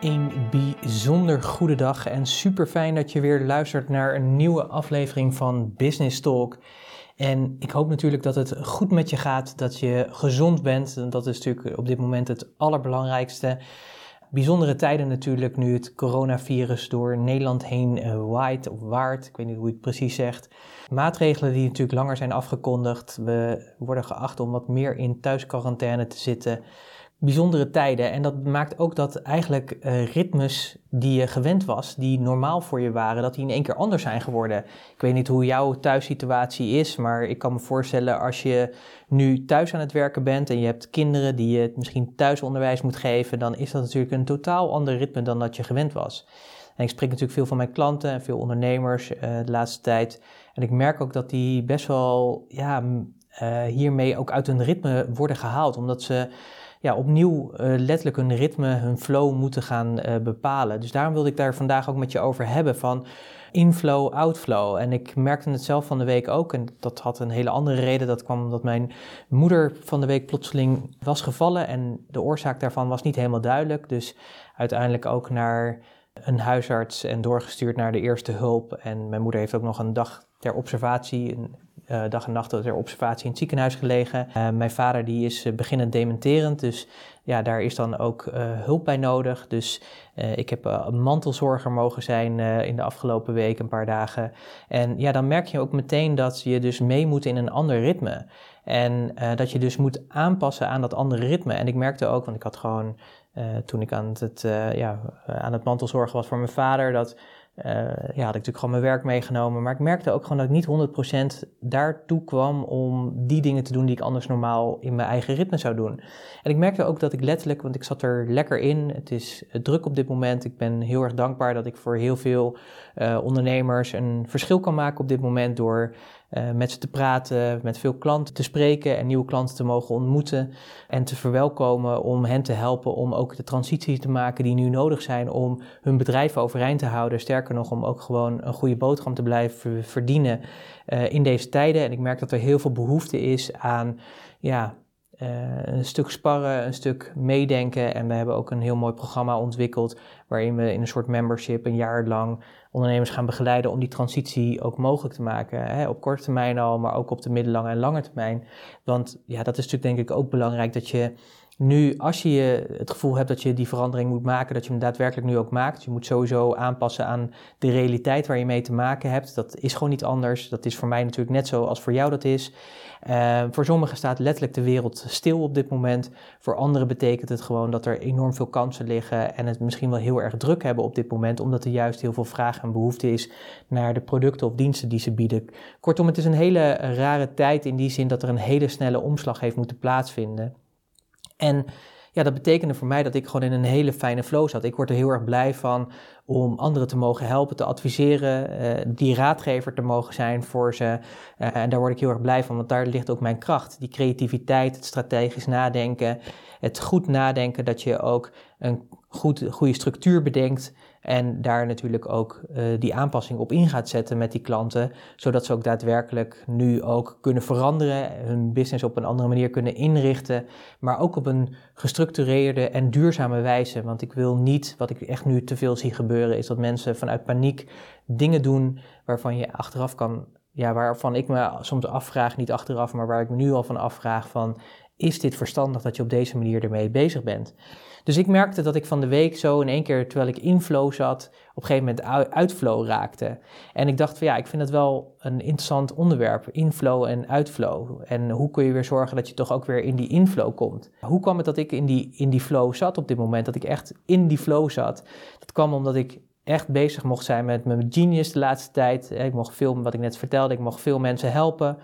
Een bijzonder goede dag en super fijn dat je weer luistert naar een nieuwe aflevering van Business Talk. En ik hoop natuurlijk dat het goed met je gaat, dat je gezond bent. Dat is natuurlijk op dit moment het allerbelangrijkste. Bijzondere tijden natuurlijk nu het coronavirus door Nederland heen uh, waait of waard. Ik weet niet hoe je het precies zegt. Maatregelen die natuurlijk langer zijn afgekondigd. We worden geacht om wat meer in thuisquarantaine te zitten bijzondere tijden. En dat maakt ook dat eigenlijk uh, ritmes die je gewend was, die normaal voor je waren, dat die in één keer anders zijn geworden. Ik weet niet hoe jouw thuissituatie is, maar ik kan me voorstellen als je nu thuis aan het werken bent en je hebt kinderen die je misschien thuisonderwijs moet geven, dan is dat natuurlijk een totaal ander ritme dan dat je gewend was. En ik spreek natuurlijk veel van mijn klanten en veel ondernemers uh, de laatste tijd. En ik merk ook dat die best wel ja, uh, hiermee ook uit hun ritme worden gehaald, omdat ze ja, opnieuw uh, letterlijk hun ritme, hun flow moeten gaan uh, bepalen. Dus daarom wilde ik daar vandaag ook met je over hebben van inflow, outflow. En ik merkte het zelf van de week ook, en dat had een hele andere reden. Dat kwam omdat mijn moeder van de week plotseling was gevallen en de oorzaak daarvan was niet helemaal duidelijk. Dus uiteindelijk ook naar een huisarts en doorgestuurd naar de eerste hulp. En mijn moeder heeft ook nog een dag ter observatie, uh, dag en nacht ter observatie in het ziekenhuis gelegen. Uh, mijn vader die is uh, beginnend dementerend, dus ja, daar is dan ook hulp bij nodig. Dus ik heb een mantelzorger mogen zijn in de afgelopen week, een paar dagen. En ja, dan merk je ook meteen dat je dus mee moet in een ander ritme. En dat je dus moet aanpassen aan dat andere ritme. En ik merkte ook, want ik had gewoon toen ik aan het, ja, aan het mantelzorgen was voor mijn vader, dat uh, ja, had ik natuurlijk gewoon mijn werk meegenomen. Maar ik merkte ook gewoon dat ik niet 100% daartoe kwam om die dingen te doen die ik anders normaal in mijn eigen ritme zou doen. En ik merkte ook dat ik letterlijk, want ik zat er lekker in. Het is druk op dit moment. Ik ben heel erg dankbaar dat ik voor heel veel uh, ondernemers een verschil kan maken op dit moment door uh, met ze te praten, met veel klanten te spreken en nieuwe klanten te mogen ontmoeten en te verwelkomen om hen te helpen om ook de transitie te maken die nu nodig zijn om hun bedrijf overeind te houden. Sterker nog, om ook gewoon een goede boterham te blijven verdienen uh, in deze tijden. En ik merk dat er heel veel behoefte is aan ja, uh, een stuk sparren, een stuk meedenken. En we hebben ook een heel mooi programma ontwikkeld waarin we in een soort membership een jaar lang ondernemers gaan begeleiden om die transitie ook mogelijk te maken. Hè? Op korte termijn al, maar ook op de middellange en lange termijn. Want ja, dat is natuurlijk denk ik ook belangrijk dat je nu, als je het gevoel hebt dat je die verandering moet maken, dat je hem daadwerkelijk nu ook maakt. Je moet sowieso aanpassen aan de realiteit waar je mee te maken hebt. Dat is gewoon niet anders. Dat is voor mij natuurlijk net zo als voor jou dat is. Uh, voor sommigen staat letterlijk de wereld stil op dit moment. Voor anderen betekent het gewoon dat er enorm veel kansen liggen en het misschien wel heel erg druk hebben op dit moment, omdat er juist heel veel vraag en behoefte is naar de producten of diensten die ze bieden. Kortom, het is een hele rare tijd in die zin dat er een hele snelle omslag heeft moeten plaatsvinden. En ja, dat betekende voor mij dat ik gewoon in een hele fijne flow zat. Ik word er heel erg blij van om anderen te mogen helpen, te adviseren, uh, die raadgever te mogen zijn voor ze. Uh, en daar word ik heel erg blij van, want daar ligt ook mijn kracht. Die creativiteit, het strategisch nadenken, het goed nadenken dat je ook een goed, goede structuur bedenkt en daar natuurlijk ook uh, die aanpassing op in gaat zetten met die klanten, zodat ze ook daadwerkelijk nu ook kunnen veranderen, hun business op een andere manier kunnen inrichten, maar ook op een gestructureerde en duurzame wijze. Want ik wil niet, wat ik echt nu te veel zie gebeuren, is dat mensen vanuit paniek dingen doen waarvan je achteraf kan, ja, waarvan ik me soms afvraag, niet achteraf, maar waar ik me nu al van afvraag van, is dit verstandig dat je op deze manier ermee bezig bent? Dus ik merkte dat ik van de week zo in één keer, terwijl ik in flow zat, op een gegeven moment uitflow raakte. En ik dacht van ja, ik vind het wel een interessant onderwerp, inflow en uitflow. En hoe kun je weer zorgen dat je toch ook weer in die inflow komt? Hoe kwam het dat ik in die, in die flow zat op dit moment, dat ik echt in die flow zat? Dat kwam omdat ik echt bezig mocht zijn met mijn genius de laatste tijd. Ik mocht veel, wat ik net vertelde, ik mocht veel mensen helpen.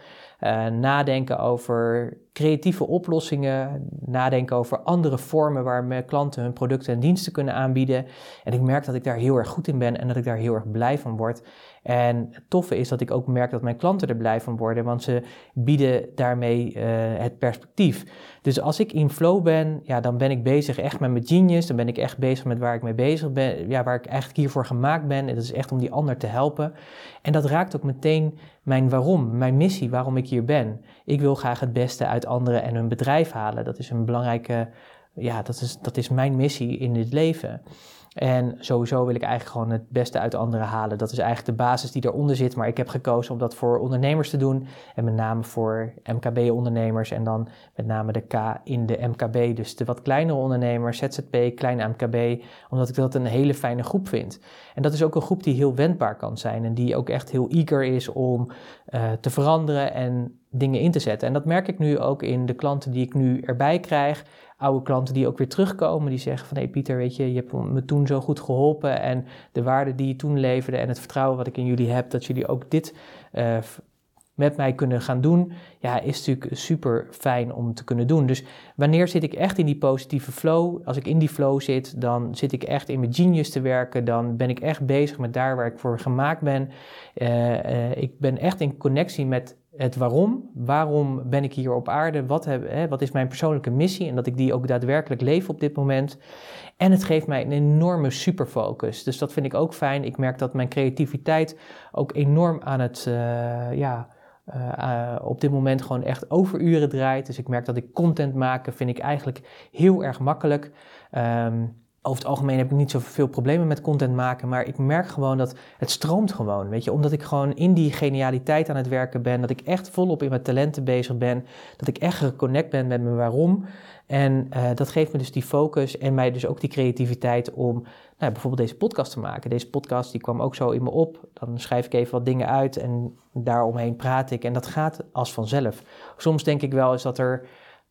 Uh, nadenken over creatieve oplossingen, nadenken over andere vormen waar mijn klanten hun producten en diensten kunnen aanbieden. En ik merk dat ik daar heel erg goed in ben en dat ik daar heel erg blij van word. En het toffe is dat ik ook merk dat mijn klanten er blij van worden, want ze bieden daarmee uh, het perspectief. Dus als ik in flow ben, ja, dan ben ik bezig echt met mijn genius, dan ben ik echt bezig met waar ik mee bezig ben, ja, waar ik eigenlijk hiervoor gemaakt ben. En dat is echt om die ander te helpen. En dat raakt ook meteen mijn waarom, mijn missie, waarom ik hier ben. Ik wil graag het beste uit anderen en hun bedrijf halen. Dat is een belangrijke, ja, dat is, dat is mijn missie in dit leven. En sowieso wil ik eigenlijk gewoon het beste uit anderen halen. Dat is eigenlijk de basis die eronder zit. Maar ik heb gekozen om dat voor ondernemers te doen. En met name voor MKB-ondernemers. En dan met name de K in de MKB. Dus de wat kleinere ondernemers, ZZP, kleine MKB. Omdat ik dat een hele fijne groep vind. En dat is ook een groep die heel wendbaar kan zijn. En die ook echt heel eager is om uh, te veranderen en dingen in te zetten. En dat merk ik nu ook in de klanten die ik nu erbij krijg oude klanten die ook weer terugkomen, die zeggen van hé hey Pieter, weet je, je hebt me toen zo goed geholpen en de waarde die je toen leverde en het vertrouwen wat ik in jullie heb, dat jullie ook dit uh, met mij kunnen gaan doen, ja, is natuurlijk super fijn om te kunnen doen. Dus wanneer zit ik echt in die positieve flow? Als ik in die flow zit, dan zit ik echt in mijn genius te werken. Dan ben ik echt bezig met daar waar ik voor gemaakt ben. Uh, uh, ik ben echt in connectie met het waarom. Waarom ben ik hier op aarde? Wat, heb, hè, wat is mijn persoonlijke missie? En dat ik die ook daadwerkelijk leef op dit moment. En het geeft mij een enorme superfocus. Dus dat vind ik ook fijn. Ik merk dat mijn creativiteit ook enorm aan het, uh, ja, uh, op dit moment gewoon echt overuren draait. Dus ik merk dat ik content maken vind ik eigenlijk heel erg makkelijk. Um, over het algemeen heb ik niet zoveel problemen met content maken, maar ik merk gewoon dat het stroomt gewoon, weet je. Omdat ik gewoon in die genialiteit aan het werken ben, dat ik echt volop in mijn talenten bezig ben, dat ik echt geconnect ben met mijn waarom. En uh, dat geeft me dus die focus en mij dus ook die creativiteit om nou, bijvoorbeeld deze podcast te maken. Deze podcast die kwam ook zo in me op. Dan schrijf ik even wat dingen uit en daaromheen praat ik en dat gaat als vanzelf. Soms denk ik wel eens dat er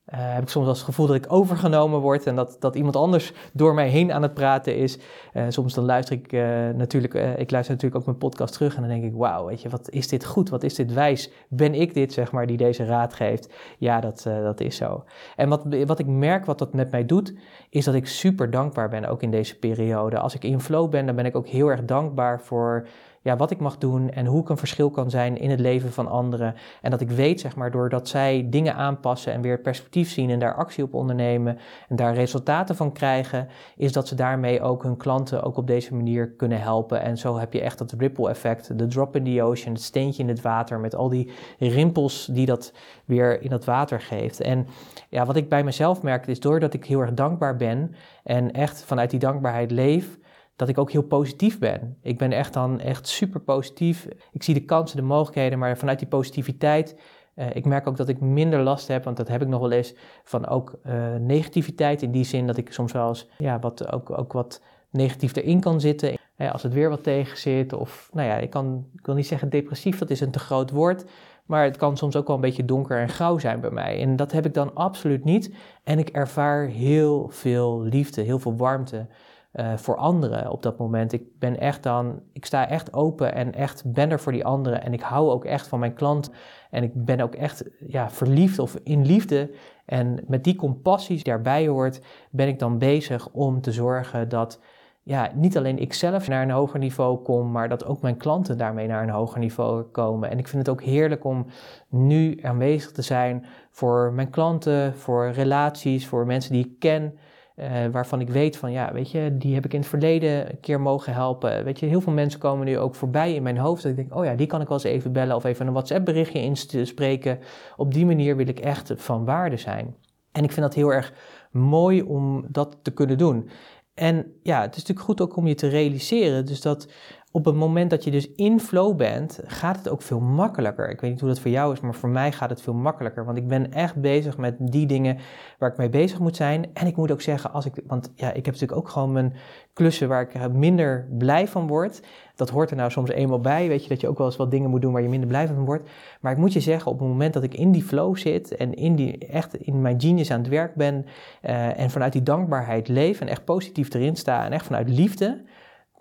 heb ik soms wel het gevoel dat ik overgenomen word en dat, dat iemand anders door mij heen aan het praten is. Uh, soms dan luister ik uh, natuurlijk, ik luister natuurlijk ook mijn podcast terug en dan denk ik, wauw, weet je, wat is dit goed, wat is dit wijs? Ben ik dit, zeg maar, die deze raad geeft? Ja, dat, dat is zo. En wat, wat ik merk, wat dat met mij doet, is dat ik super dankbaar ben, ook in deze periode. Als ik in flow ben, dan ben ik ook heel erg dankbaar voor ja, wat ik mag doen en hoe ik een verschil kan zijn in het leven van anderen. En dat ik weet, zeg maar, doordat zij dingen aanpassen en weer het perspectief zien en daar actie op ondernemen en daar resultaten van krijgen, is dat ze daarmee ook hun klanten ook op deze manier kunnen helpen. En zo heb je echt dat ripple effect, de drop in the ocean, het steentje in het water met al die rimpels die dat weer in dat water geeft. En ja, wat ik bij mezelf merk is doordat ik heel erg dankbaar ben en echt vanuit die dankbaarheid leef, dat ik ook heel positief ben. Ik ben echt dan echt super positief. Ik zie de kansen, de mogelijkheden, maar vanuit die positiviteit. Uh, ik merk ook dat ik minder last heb, want dat heb ik nog wel eens, van ook uh, negativiteit. In die zin dat ik soms wel eens ja, wat, ook, ook wat negatief erin kan zitten. als het weer wat tegen zit. Of nou ja, ik, kan, ik wil niet zeggen depressief, dat is een te groot woord. Maar het kan soms ook wel een beetje donker en grauw zijn bij mij. En dat heb ik dan absoluut niet. En ik ervaar heel veel liefde, heel veel warmte uh, voor anderen op dat moment. Ik ben echt dan, ik sta echt open en echt ben er voor die anderen. En ik hou ook echt van mijn klant. En ik ben ook echt ja, verliefd of in liefde. En met die compassie die daarbij hoort, ben ik dan bezig om te zorgen dat ja, niet alleen ik zelf naar een hoger niveau kom, maar dat ook mijn klanten daarmee naar een hoger niveau komen. En ik vind het ook heerlijk om nu aanwezig te zijn voor mijn klanten, voor relaties, voor mensen die ik ken. Uh, waarvan ik weet van, ja, weet je, die heb ik in het verleden een keer mogen helpen. Weet je, heel veel mensen komen nu ook voorbij in mijn hoofd. Dat ik denk, oh ja, die kan ik wel eens even bellen of even een WhatsApp berichtje inspreken. Op die manier wil ik echt van waarde zijn. En ik vind dat heel erg mooi om dat te kunnen doen. En ja, het is natuurlijk goed ook om je te realiseren. Dus dat op het moment dat je dus in flow bent, gaat het ook veel makkelijker. Ik weet niet hoe dat voor jou is, maar voor mij gaat het veel makkelijker. Want ik ben echt bezig met die dingen waar ik mee bezig moet zijn. En ik moet ook zeggen, als ik, want ja, ik heb natuurlijk ook gewoon mijn klussen waar ik minder blij van word. Dat hoort er nou soms eenmaal bij, weet je, dat je ook wel eens wat dingen moet doen waar je minder blij van wordt. Maar ik moet je zeggen, op het moment dat ik in die flow zit en in die, echt in mijn genius aan het werk ben uh, en vanuit die dankbaarheid leef en echt positief erin sta en echt vanuit liefde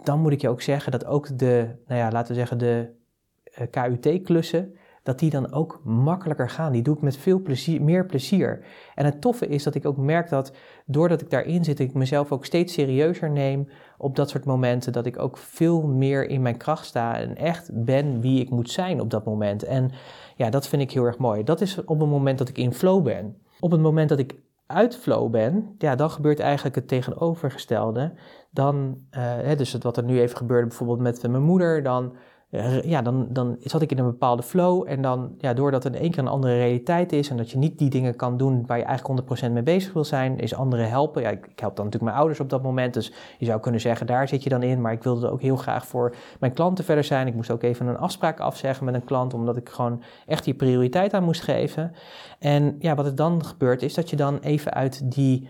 dan moet ik je ook zeggen dat ook de, nou ja, laten we zeggen, de eh, KUT-klussen, dat die dan ook makkelijker gaan. Die doe ik met veel plezier, meer plezier. En het toffe is dat ik ook merk dat doordat ik daarin zit, ik mezelf ook steeds serieuzer neem op dat soort momenten. Dat ik ook veel meer in mijn kracht sta en echt ben wie ik moet zijn op dat moment. En ja, dat vind ik heel erg mooi. Dat is op het moment dat ik in flow ben. Op het moment dat ik uit flow ben, ja, dan gebeurt eigenlijk het tegenovergestelde. Dan, uh, hè, dus wat er nu even gebeurde bijvoorbeeld met mijn moeder, dan ja, dan, dan zat ik in een bepaalde flow. En dan, ja, doordat het in één keer een andere realiteit is en dat je niet die dingen kan doen waar je eigenlijk 100% mee bezig wil zijn, is anderen helpen. Ja, ik, ik, help dan natuurlijk mijn ouders op dat moment. Dus je zou kunnen zeggen, daar zit je dan in. Maar ik wilde ook heel graag voor mijn klanten verder zijn. Ik moest ook even een afspraak afzeggen met een klant, omdat ik gewoon echt die prioriteit aan moest geven. En ja, wat er dan gebeurt, is dat je dan even uit die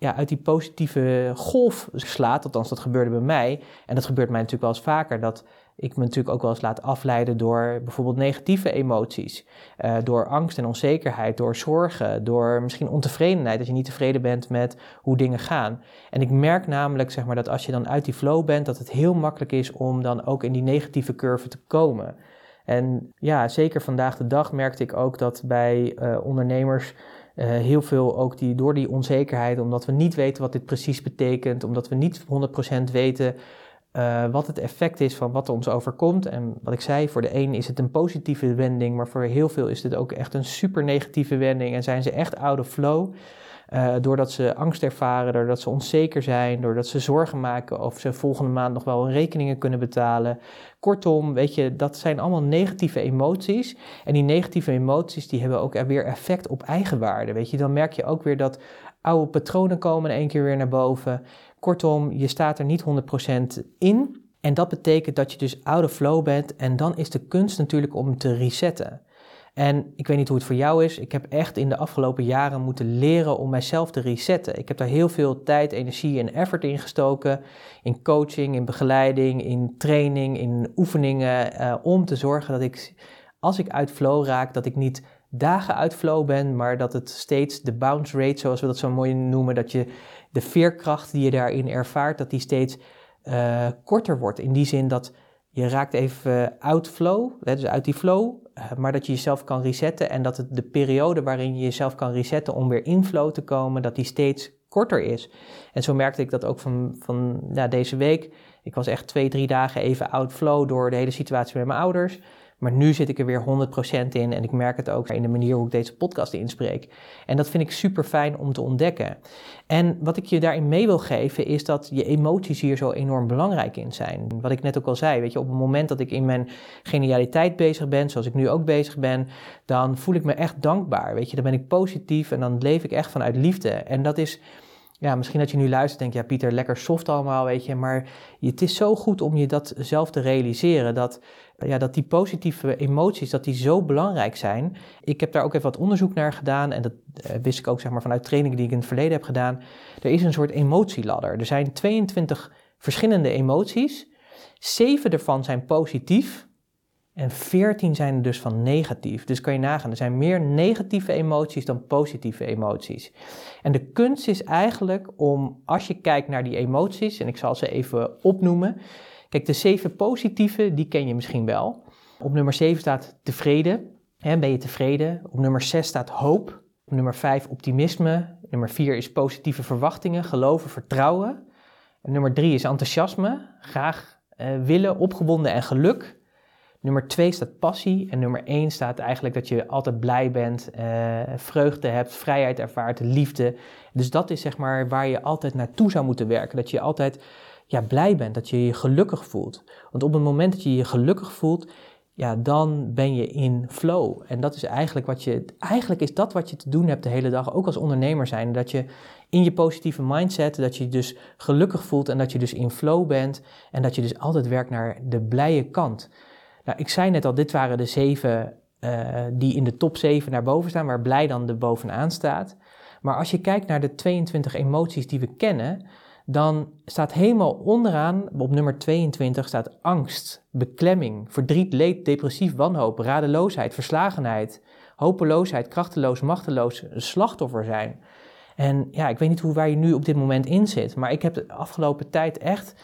ja, uit die positieve golf slaat. Althans, dat gebeurde bij mij. En dat gebeurt mij natuurlijk wel eens vaker. Dat ik me natuurlijk ook wel eens laat afleiden door bijvoorbeeld negatieve emoties. Uh, door angst en onzekerheid, door zorgen, door misschien ontevredenheid. Dat je niet tevreden bent met hoe dingen gaan. En ik merk namelijk zeg maar, dat als je dan uit die flow bent, dat het heel makkelijk is om dan ook in die negatieve curve te komen. En ja, zeker vandaag de dag merkte ik ook dat bij uh, ondernemers. Uh, heel veel ook die, door die onzekerheid, omdat we niet weten wat dit precies betekent, omdat we niet 100% weten uh, wat het effect is van wat ons overkomt. En wat ik zei, voor de een is het een positieve wending, maar voor heel veel is dit ook echt een super negatieve wending en zijn ze echt out of flow. Uh, doordat ze angst ervaren, doordat ze onzeker zijn, doordat ze zorgen maken of ze volgende maand nog wel hun rekeningen kunnen betalen. Kortom, weet je, dat zijn allemaal negatieve emoties. En die negatieve emoties die hebben ook weer effect op eigenwaarde. Weet je, dan merk je ook weer dat oude patronen komen in één keer weer naar boven. Kortom, je staat er niet 100% in. En dat betekent dat je dus out of flow bent. En dan is de kunst natuurlijk om te resetten. En ik weet niet hoe het voor jou is. Ik heb echt in de afgelopen jaren moeten leren om mijzelf te resetten. Ik heb daar heel veel tijd, energie en effort in gestoken. In coaching, in begeleiding, in training, in oefeningen. Uh, om te zorgen dat ik, als ik uit flow raak, dat ik niet dagen uit flow ben, maar dat het steeds de bounce rate, zoals we dat zo mooi noemen, dat je de veerkracht die je daarin ervaart, dat die steeds uh, korter wordt. In die zin dat je raakt even out flow, dus uit die flow, uh, maar dat je jezelf kan resetten en dat het de periode waarin je jezelf kan resetten om weer in flow te komen, dat die steeds korter is. En zo merkte ik dat ook van, van ja, deze week. Ik was echt twee, drie dagen even out flow door de hele situatie met mijn ouders. Maar nu zit ik er weer 100% in en ik merk het ook in de manier hoe ik deze podcast inspreek. En dat vind ik super fijn om te ontdekken. En wat ik je daarin mee wil geven is dat je emoties hier zo enorm belangrijk in zijn. Wat ik net ook al zei, weet je, op het moment dat ik in mijn genialiteit bezig ben, zoals ik nu ook bezig ben, dan voel ik me echt dankbaar. Weet je, dan ben ik positief en dan leef ik echt vanuit liefde. En dat is ja, misschien dat je nu luistert en denkt, ja Pieter, lekker soft allemaal, weet je. Maar het is zo goed om je dat zelf te realiseren, dat, ja, dat die positieve emoties, dat die zo belangrijk zijn. Ik heb daar ook even wat onderzoek naar gedaan en dat eh, wist ik ook zeg maar, vanuit trainingen die ik in het verleden heb gedaan. Er is een soort emotieladder. Er zijn 22 verschillende emoties. Zeven ervan zijn positief en 14 zijn er dus van negatief. Dus kan je nagaan, er zijn meer negatieve emoties dan positieve emoties. En de kunst is eigenlijk om, als je kijkt naar die emoties, en ik zal ze even opnoemen. Kijk, de zeven positieve, die ken je misschien wel. Op nummer 7 staat tevreden. Hè, ben je tevreden? Op nummer 6 staat hoop. Op nummer 5 optimisme. Nummer 4 is positieve verwachtingen, geloven, vertrouwen. En nummer 3 is enthousiasme, graag uh, willen, opgewonden en geluk. Nummer twee staat passie en nummer één staat eigenlijk dat je altijd blij bent, uh, vreugde hebt, vrijheid ervaart, liefde. Dus dat is zeg maar waar je altijd naartoe zou moeten werken. Dat je altijd ja, blij bent, dat je je gelukkig voelt. Want op het moment dat je je gelukkig voelt, ja, dan ben je in flow. En dat is eigenlijk wat je, eigenlijk is dat wat je te doen hebt de hele dag, ook als ondernemer zijn. Dat je in je positieve mindset, dat je je dus gelukkig voelt en dat je dus in flow bent en dat je dus altijd werkt naar de blije kant. Nou, ik zei net al, dit waren de zeven uh, die in de top 7 naar boven staan, waar blij dan de bovenaan staat. Maar als je kijkt naar de 22 emoties die we kennen, dan staat helemaal onderaan, op nummer 22, staat angst, beklemming, verdriet, leed, depressief, wanhoop, radeloosheid, verslagenheid, hopeloosheid, krachteloos, machteloos, slachtoffer zijn. En ja, ik weet niet hoe waar je nu op dit moment in zit, maar ik heb de afgelopen tijd echt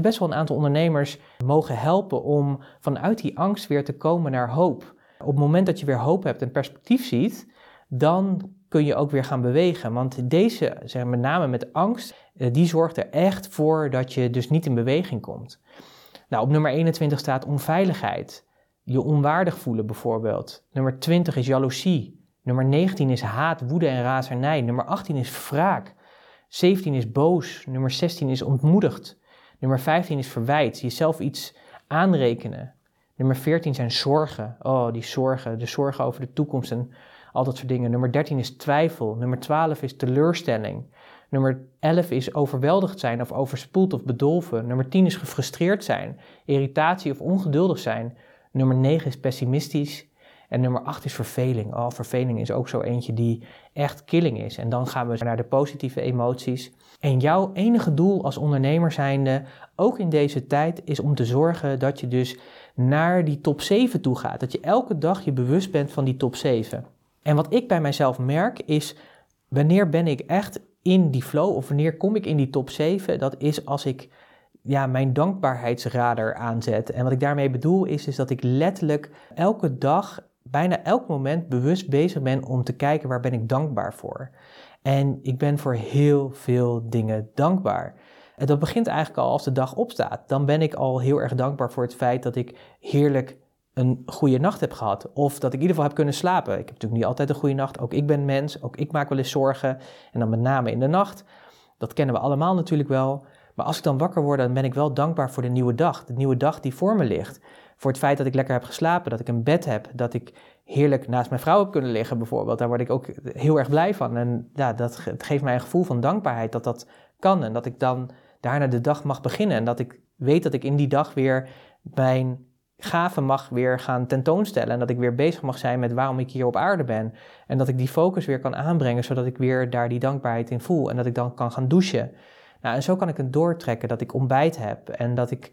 best wel een aantal ondernemers mogen helpen om vanuit die angst weer te komen naar hoop. Op het moment dat je weer hoop hebt en perspectief ziet, dan kun je ook weer gaan bewegen. Want deze, zeg, met name met angst, eh, die zorgt er echt voor dat je dus niet in beweging komt. Nou, op nummer 21 staat onveiligheid. Je onwaardig voelen bijvoorbeeld. Nummer 20 is jaloezie. Nummer 19 is haat, woede en razernij. Nummer 18 is wraak. 17 is boos. Nummer 16 is ontmoedigd. Nummer 15 is verwijt, jezelf iets aanrekenen. Nummer 14 zijn zorgen. Oh, die zorgen. De zorgen over de toekomst en al dat soort dingen. Nummer 13 is twijfel. Nummer 12 is teleurstelling. Nummer 11 is overweldigd zijn of overspoeld of bedolven. Nummer 10 is gefrustreerd zijn, irritatie of ongeduldig zijn. Nummer 9 is pessimistisch. En nummer 8 is verveling. Oh, verveling is ook zo eentje die echt killing is. En dan gaan we naar de positieve emoties. En jouw enige doel als ondernemer zijnde, ook in deze tijd, is om te zorgen dat je dus naar die top 7 toe gaat. Dat je elke dag je bewust bent van die top 7. En wat ik bij mijzelf merk is, wanneer ben ik echt in die flow of wanneer kom ik in die top 7? Dat is als ik ja, mijn dankbaarheidsradar aanzet. En wat ik daarmee bedoel is, is dat ik letterlijk elke dag, bijna elk moment bewust bezig ben om te kijken waar ben ik dankbaar voor. En ik ben voor heel veel dingen dankbaar. En dat begint eigenlijk al als de dag opstaat. Dan ben ik al heel erg dankbaar voor het feit dat ik heerlijk een goede nacht heb gehad. Of dat ik in ieder geval heb kunnen slapen. Ik heb natuurlijk niet altijd een goede nacht. Ook ik ben mens. Ook ik maak wel eens zorgen. En dan met name in de nacht. Dat kennen we allemaal natuurlijk wel. Maar als ik dan wakker word, dan ben ik wel dankbaar voor de nieuwe dag. De nieuwe dag die voor me ligt. Voor het feit dat ik lekker heb geslapen. Dat ik een bed heb. Dat ik heerlijk naast mijn vrouw heb kunnen liggen bijvoorbeeld. Daar word ik ook heel erg blij van. En ja, dat geeft mij een gevoel van dankbaarheid dat dat kan. En dat ik dan daarna de dag mag beginnen. En dat ik weet dat ik in die dag weer mijn gaven mag weer gaan tentoonstellen. En dat ik weer bezig mag zijn met waarom ik hier op aarde ben. En dat ik die focus weer kan aanbrengen, zodat ik weer daar die dankbaarheid in voel. En dat ik dan kan gaan douchen. Nou, en zo kan ik het doortrekken dat ik ontbijt heb. En dat ik,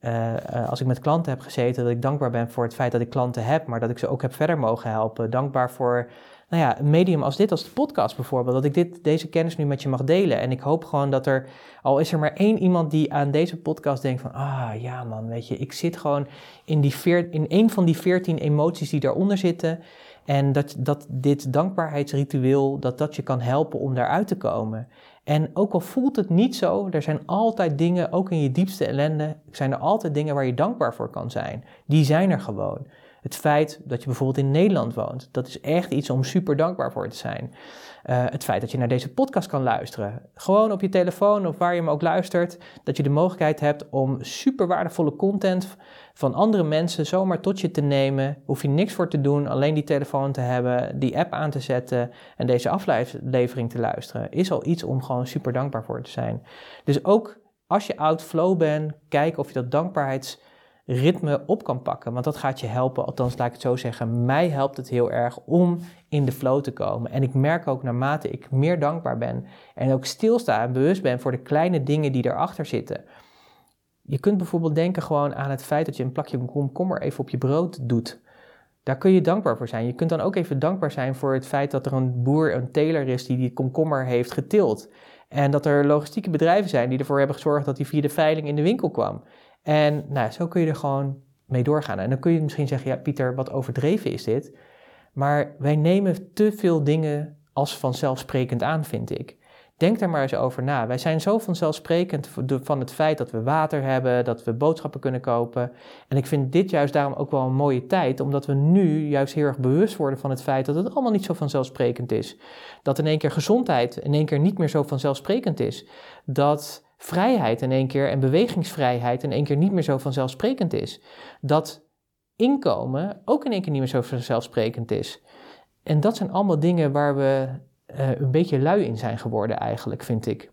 uh, als ik met klanten heb gezeten, dat ik dankbaar ben voor het feit dat ik klanten heb. Maar dat ik ze ook heb verder mogen helpen. Dankbaar voor nou ja, een medium als dit, als de podcast bijvoorbeeld, dat ik dit, deze kennis nu met je mag delen. En ik hoop gewoon dat er, al is er maar één iemand die aan deze podcast denkt van, ah ja man, weet je, ik zit gewoon in, die in een van die veertien emoties die daaronder zitten. En dat, dat dit dankbaarheidsritueel, dat dat je kan helpen om daaruit te komen. En ook al voelt het niet zo, er zijn altijd dingen, ook in je diepste ellende, zijn er altijd dingen waar je dankbaar voor kan zijn. Die zijn er gewoon. Het feit dat je bijvoorbeeld in Nederland woont, dat is echt iets om super dankbaar voor te zijn. Uh, het feit dat je naar deze podcast kan luisteren. Gewoon op je telefoon of waar je hem ook luistert, dat je de mogelijkheid hebt om super waardevolle content van andere mensen zomaar tot je te nemen. Hoef je niks voor te doen, alleen die telefoon te hebben, die app aan te zetten en deze aflevering te luisteren. Is al iets om gewoon super dankbaar voor te zijn. Dus ook als je out flow bent, kijk of je dat dankbaarheids ritme op kan pakken. Want dat gaat je helpen, althans laat ik het zo zeggen. Mij helpt het heel erg om in de flow te komen. En ik merk ook naarmate ik meer dankbaar ben en ook stilsta en bewust ben voor de kleine dingen die erachter zitten. Je kunt bijvoorbeeld denken gewoon aan het feit dat je een plakje komkommer even op je brood doet. Daar kun je dankbaar voor zijn. Je kunt dan ook even dankbaar zijn voor het feit dat er een boer, een teler is die die komkommer heeft getild. En dat er logistieke bedrijven zijn die ervoor hebben gezorgd dat hij via de veiling in de winkel kwam. En nou, zo kun je er gewoon mee doorgaan. En dan kun je misschien zeggen, ja Pieter, wat overdreven is dit. Maar wij nemen te veel dingen als vanzelfsprekend aan, vind ik. Denk daar maar eens over na. Wij zijn zo vanzelfsprekend van het feit dat we water hebben, dat we boodschappen kunnen kopen. En ik vind dit juist daarom ook wel een mooie tijd, omdat we nu juist heel erg bewust worden van het feit dat het allemaal niet zo vanzelfsprekend is. Dat in één keer gezondheid in één keer niet meer zo vanzelfsprekend is. Dat vrijheid in één keer en bewegingsvrijheid in één keer niet meer zo vanzelfsprekend is. Dat inkomen ook in één keer niet meer zo vanzelfsprekend is. En dat zijn allemaal dingen waar we uh, een beetje lui in zijn geworden eigenlijk, vind ik.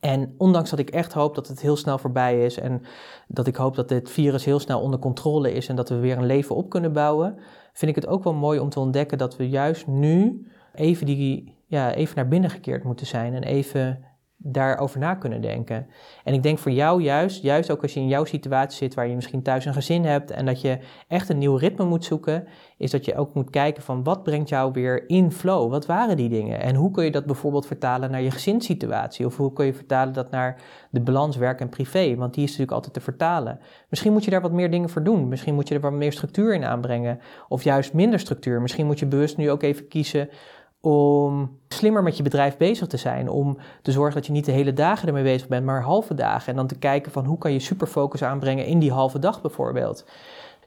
En ondanks dat ik echt hoop dat het heel snel voorbij is en dat ik hoop dat dit virus heel snel onder controle is en dat we weer een leven op kunnen bouwen, vind ik het ook wel mooi om te ontdekken dat we juist nu even, die, ja, even naar binnen gekeerd moeten zijn en even daarover na kunnen denken. En ik denk voor jou juist, juist ook als je in jouw situatie zit waar je misschien thuis een gezin hebt en dat je echt een nieuw ritme moet zoeken, is dat je ook moet kijken van wat brengt jou weer in flow? Wat waren die dingen? En hoe kun je dat bijvoorbeeld vertalen naar je gezinssituatie? Of hoe kun je vertalen dat naar de balans werk en privé? Want die is natuurlijk altijd te vertalen. Misschien moet je daar wat meer dingen voor doen. Misschien moet je er wat meer structuur in aanbrengen. Of juist minder structuur. Misschien moet je bewust nu ook even kiezen om slimmer met je bedrijf bezig te zijn. Om te zorgen dat je niet de hele dagen ermee bezig bent, maar halve dagen. En dan te kijken van hoe kan je superfocus aanbrengen in die halve dag bijvoorbeeld.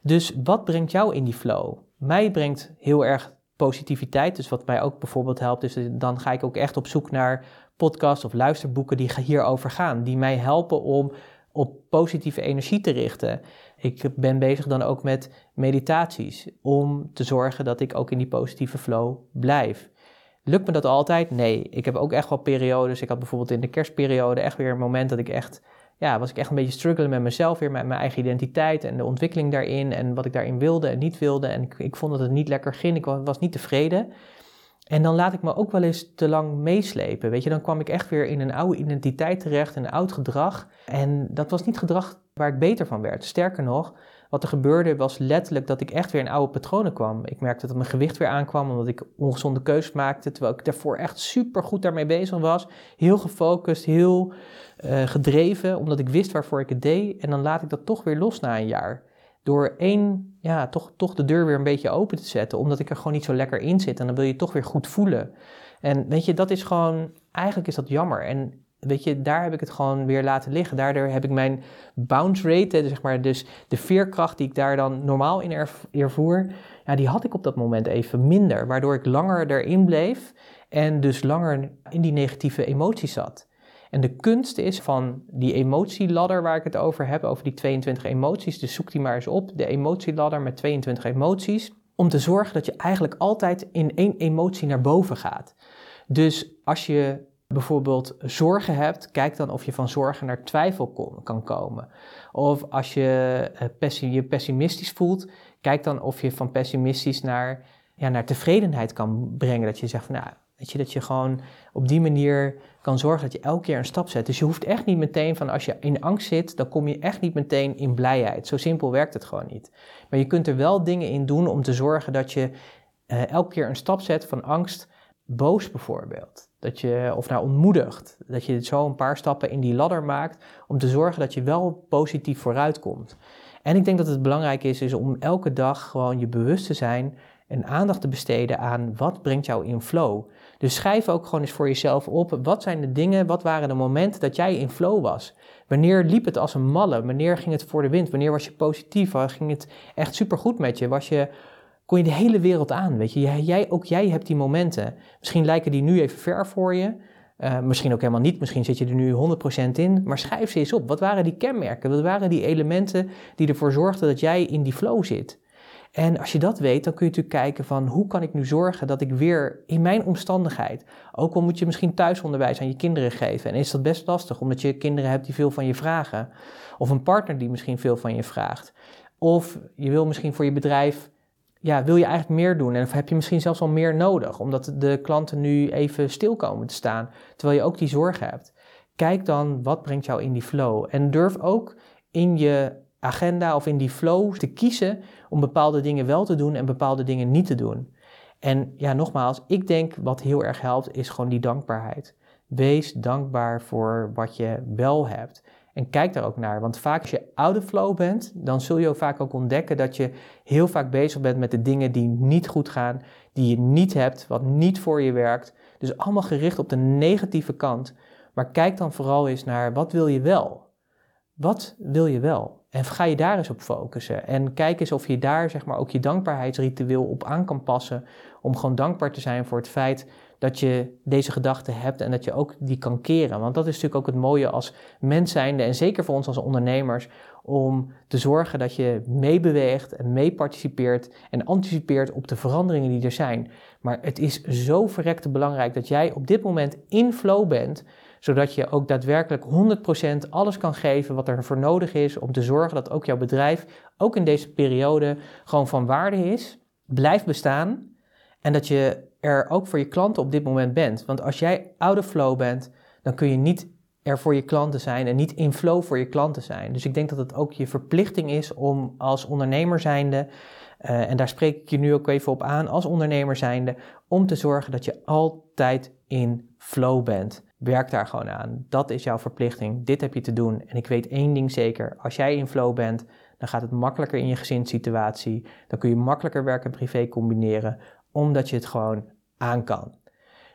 Dus wat brengt jou in die flow? Mij brengt heel erg positiviteit. Dus wat mij ook bijvoorbeeld helpt, is dan ga ik ook echt op zoek naar podcasts of luisterboeken die hierover gaan. Die mij helpen om op positieve energie te richten. Ik ben bezig dan ook met meditaties om te zorgen dat ik ook in die positieve flow blijf. Lukt me dat altijd? Nee. Ik heb ook echt wel periodes. Ik had bijvoorbeeld in de kerstperiode echt weer een moment dat ik echt, ja, was ik echt een beetje struggelen met mezelf weer, met mijn eigen identiteit en de ontwikkeling daarin en wat ik daarin wilde en niet wilde. En ik, ik vond dat het niet lekker ging. Ik was, niet tevreden. En dan laat ik me ook wel eens te lang meeslepen. Weet je, dan kwam ik echt weer in een oude identiteit terecht, een oud gedrag. En dat was niet gedrag waar ik beter van werd. Sterker nog, wat er gebeurde was letterlijk dat ik echt weer in oude patronen kwam. Ik merkte dat mijn gewicht weer aankwam omdat ik ongezonde keuzes maakte. Terwijl ik daarvoor echt super goed daarmee bezig was. Heel gefocust, heel uh, gedreven, omdat ik wist waarvoor ik het deed. En dan laat ik dat toch weer los na een jaar. Door één, ja, toch, toch de deur weer een beetje open te zetten. Omdat ik er gewoon niet zo lekker in zit. En dan wil je toch weer goed voelen. En weet je, dat is gewoon, eigenlijk is dat jammer. En weet je, daar heb ik het gewoon weer laten liggen. Daardoor heb ik mijn bounce rate, zeg maar, dus de veerkracht die ik daar dan normaal in ervoer, ja, die had ik op dat moment even minder. Waardoor ik langer erin bleef en dus langer in die negatieve emoties zat. En de kunst is van die emotieladder waar ik het over heb, over die 22 emoties, dus zoek die maar eens op, de emotieladder met 22 emoties, om te zorgen dat je eigenlijk altijd in één emotie naar boven gaat. Dus als je bijvoorbeeld zorgen hebt, kijk dan of je van zorgen naar twijfel kan komen. Of als je eh, je pessimistisch voelt, kijk dan of je van pessimistisch naar, ja, naar tevredenheid kan brengen. Dat je zegt van nou, weet je, dat je gewoon op die manier kan zorgen dat je elke keer een stap zet. Dus je hoeft echt niet meteen van als je in angst zit, dan kom je echt niet meteen in blijheid. Zo simpel werkt het gewoon niet. Maar je kunt er wel dingen in doen om te zorgen dat je uh, elke keer een stap zet van angst, boos bijvoorbeeld. Dat je, of nou ontmoedigt, dat je zo een paar stappen in die ladder maakt om te zorgen dat je wel positief vooruit komt. En ik denk dat het belangrijk is, is om elke dag gewoon je bewust te zijn en aandacht te besteden aan wat brengt jou in flow. Dus schrijf ook gewoon eens voor jezelf op, wat zijn de dingen, wat waren de momenten dat jij in flow was? Wanneer liep het als een malle? Wanneer ging het voor de wind? Wanneer was je positief? Ging het echt supergoed met je? Was je kon je de hele wereld aan, weet je. Jij, ook jij hebt die momenten. Misschien lijken die nu even ver voor je. Uh, misschien ook helemaal niet. Misschien zit je er nu 100% in. Maar schrijf ze eens op. Wat waren die kenmerken? Wat waren die elementen die ervoor zorgden dat jij in die flow zit? En als je dat weet, dan kun je natuurlijk kijken van hoe kan ik nu zorgen dat ik weer in mijn omstandigheid, ook al moet je misschien thuisonderwijs aan je kinderen geven en is dat best lastig omdat je kinderen hebt die veel van je vragen, of een partner die misschien veel van je vraagt, of je wil misschien voor je bedrijf ja, wil je eigenlijk meer doen? En of heb je misschien zelfs al meer nodig, omdat de klanten nu even stil komen te staan, terwijl je ook die zorgen hebt? Kijk dan wat brengt jou in die flow. En durf ook in je agenda of in die flow te kiezen om bepaalde dingen wel te doen en bepaalde dingen niet te doen. En ja, nogmaals, ik denk wat heel erg helpt is gewoon die dankbaarheid. Wees dankbaar voor wat je wel hebt. En kijk daar ook naar. Want vaak als je of flow bent, dan zul je ook vaak ook ontdekken dat je heel vaak bezig bent met de dingen die niet goed gaan, die je niet hebt, wat niet voor je werkt. Dus allemaal gericht op de negatieve kant. Maar kijk dan vooral eens naar wat wil je wel? wat wil je wel? En ga je daar eens op focussen. En kijk eens of je daar zeg maar, ook je dankbaarheidsritueel op aan kan passen. Om gewoon dankbaar te zijn voor het feit dat je deze gedachten hebt en dat je ook die kan keren. Want dat is natuurlijk ook het mooie als mens zijnde en zeker voor ons als ondernemers, om te zorgen dat je meebeweegt en meeparticipeert en anticipeert op de veranderingen die er zijn. Maar het is zo verrekte belangrijk dat jij op dit moment in flow bent, zodat je ook daadwerkelijk 100% alles kan geven wat er voor nodig is om te zorgen dat ook jouw bedrijf, ook in deze periode, gewoon van waarde is, blijft bestaan en dat je er ook voor je klanten op dit moment bent. Want als jij out of flow bent, dan kun je niet er voor je klanten zijn en niet in flow voor je klanten zijn. Dus ik denk dat het ook je verplichting is om als ondernemer zijnde, uh, en daar spreek ik je nu ook even op aan, als ondernemer zijnde, om te zorgen dat je altijd in flow bent. Werk daar gewoon aan. Dat is jouw verplichting. Dit heb je te doen. En ik weet één ding zeker. Als jij in flow bent, dan gaat het makkelijker in je gezinssituatie. Dan kun je makkelijker werk en privé combineren, omdat je het gewoon aan kan.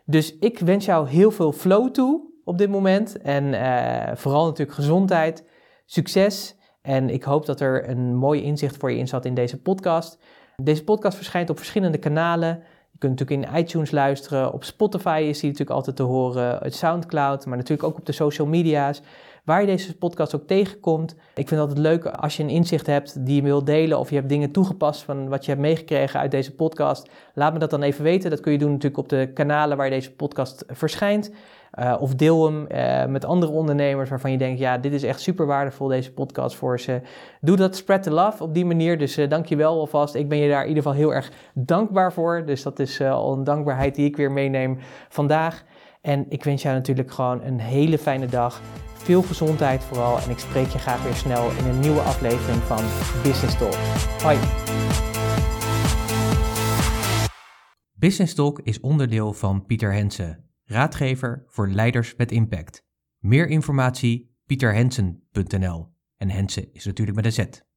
Dus ik wens jou heel veel flow toe op dit moment. En uh, vooral natuurlijk gezondheid, succes. En ik hoop dat er een mooi inzicht voor je in zat in deze podcast. Deze podcast verschijnt op verschillende kanalen. Je kunt natuurlijk in iTunes luisteren. Op Spotify is die natuurlijk altijd te horen. Het Soundcloud, maar natuurlijk ook op de social media's waar je deze podcast ook tegenkomt. Ik vind het altijd leuk als je een inzicht hebt die je wil delen of je hebt dingen toegepast van wat je hebt meegekregen uit deze podcast. Laat me dat dan even weten. Dat kun je doen natuurlijk op de kanalen waar deze podcast verschijnt. Uh, of deel hem uh, met andere ondernemers waarvan je denkt, ja, dit is echt super waardevol, deze podcast voor ze. Doe dat, spread the love op die manier. Dus uh, dank je wel alvast. Ik ben je daar in ieder geval heel erg dankbaar voor. Dus dat is al een dankbaarheid die ik weer meeneem vandaag. En ik wens jou natuurlijk gewoon een hele fijne dag. Veel gezondheid vooral en ik spreek je graag weer snel in een nieuwe aflevering van Business Talk. Hoi! Business Talk is onderdeel van Pieter Hensen, raadgever voor leiders met impact. Meer informatie pieterhensen.nl en Hensen is natuurlijk met een Z.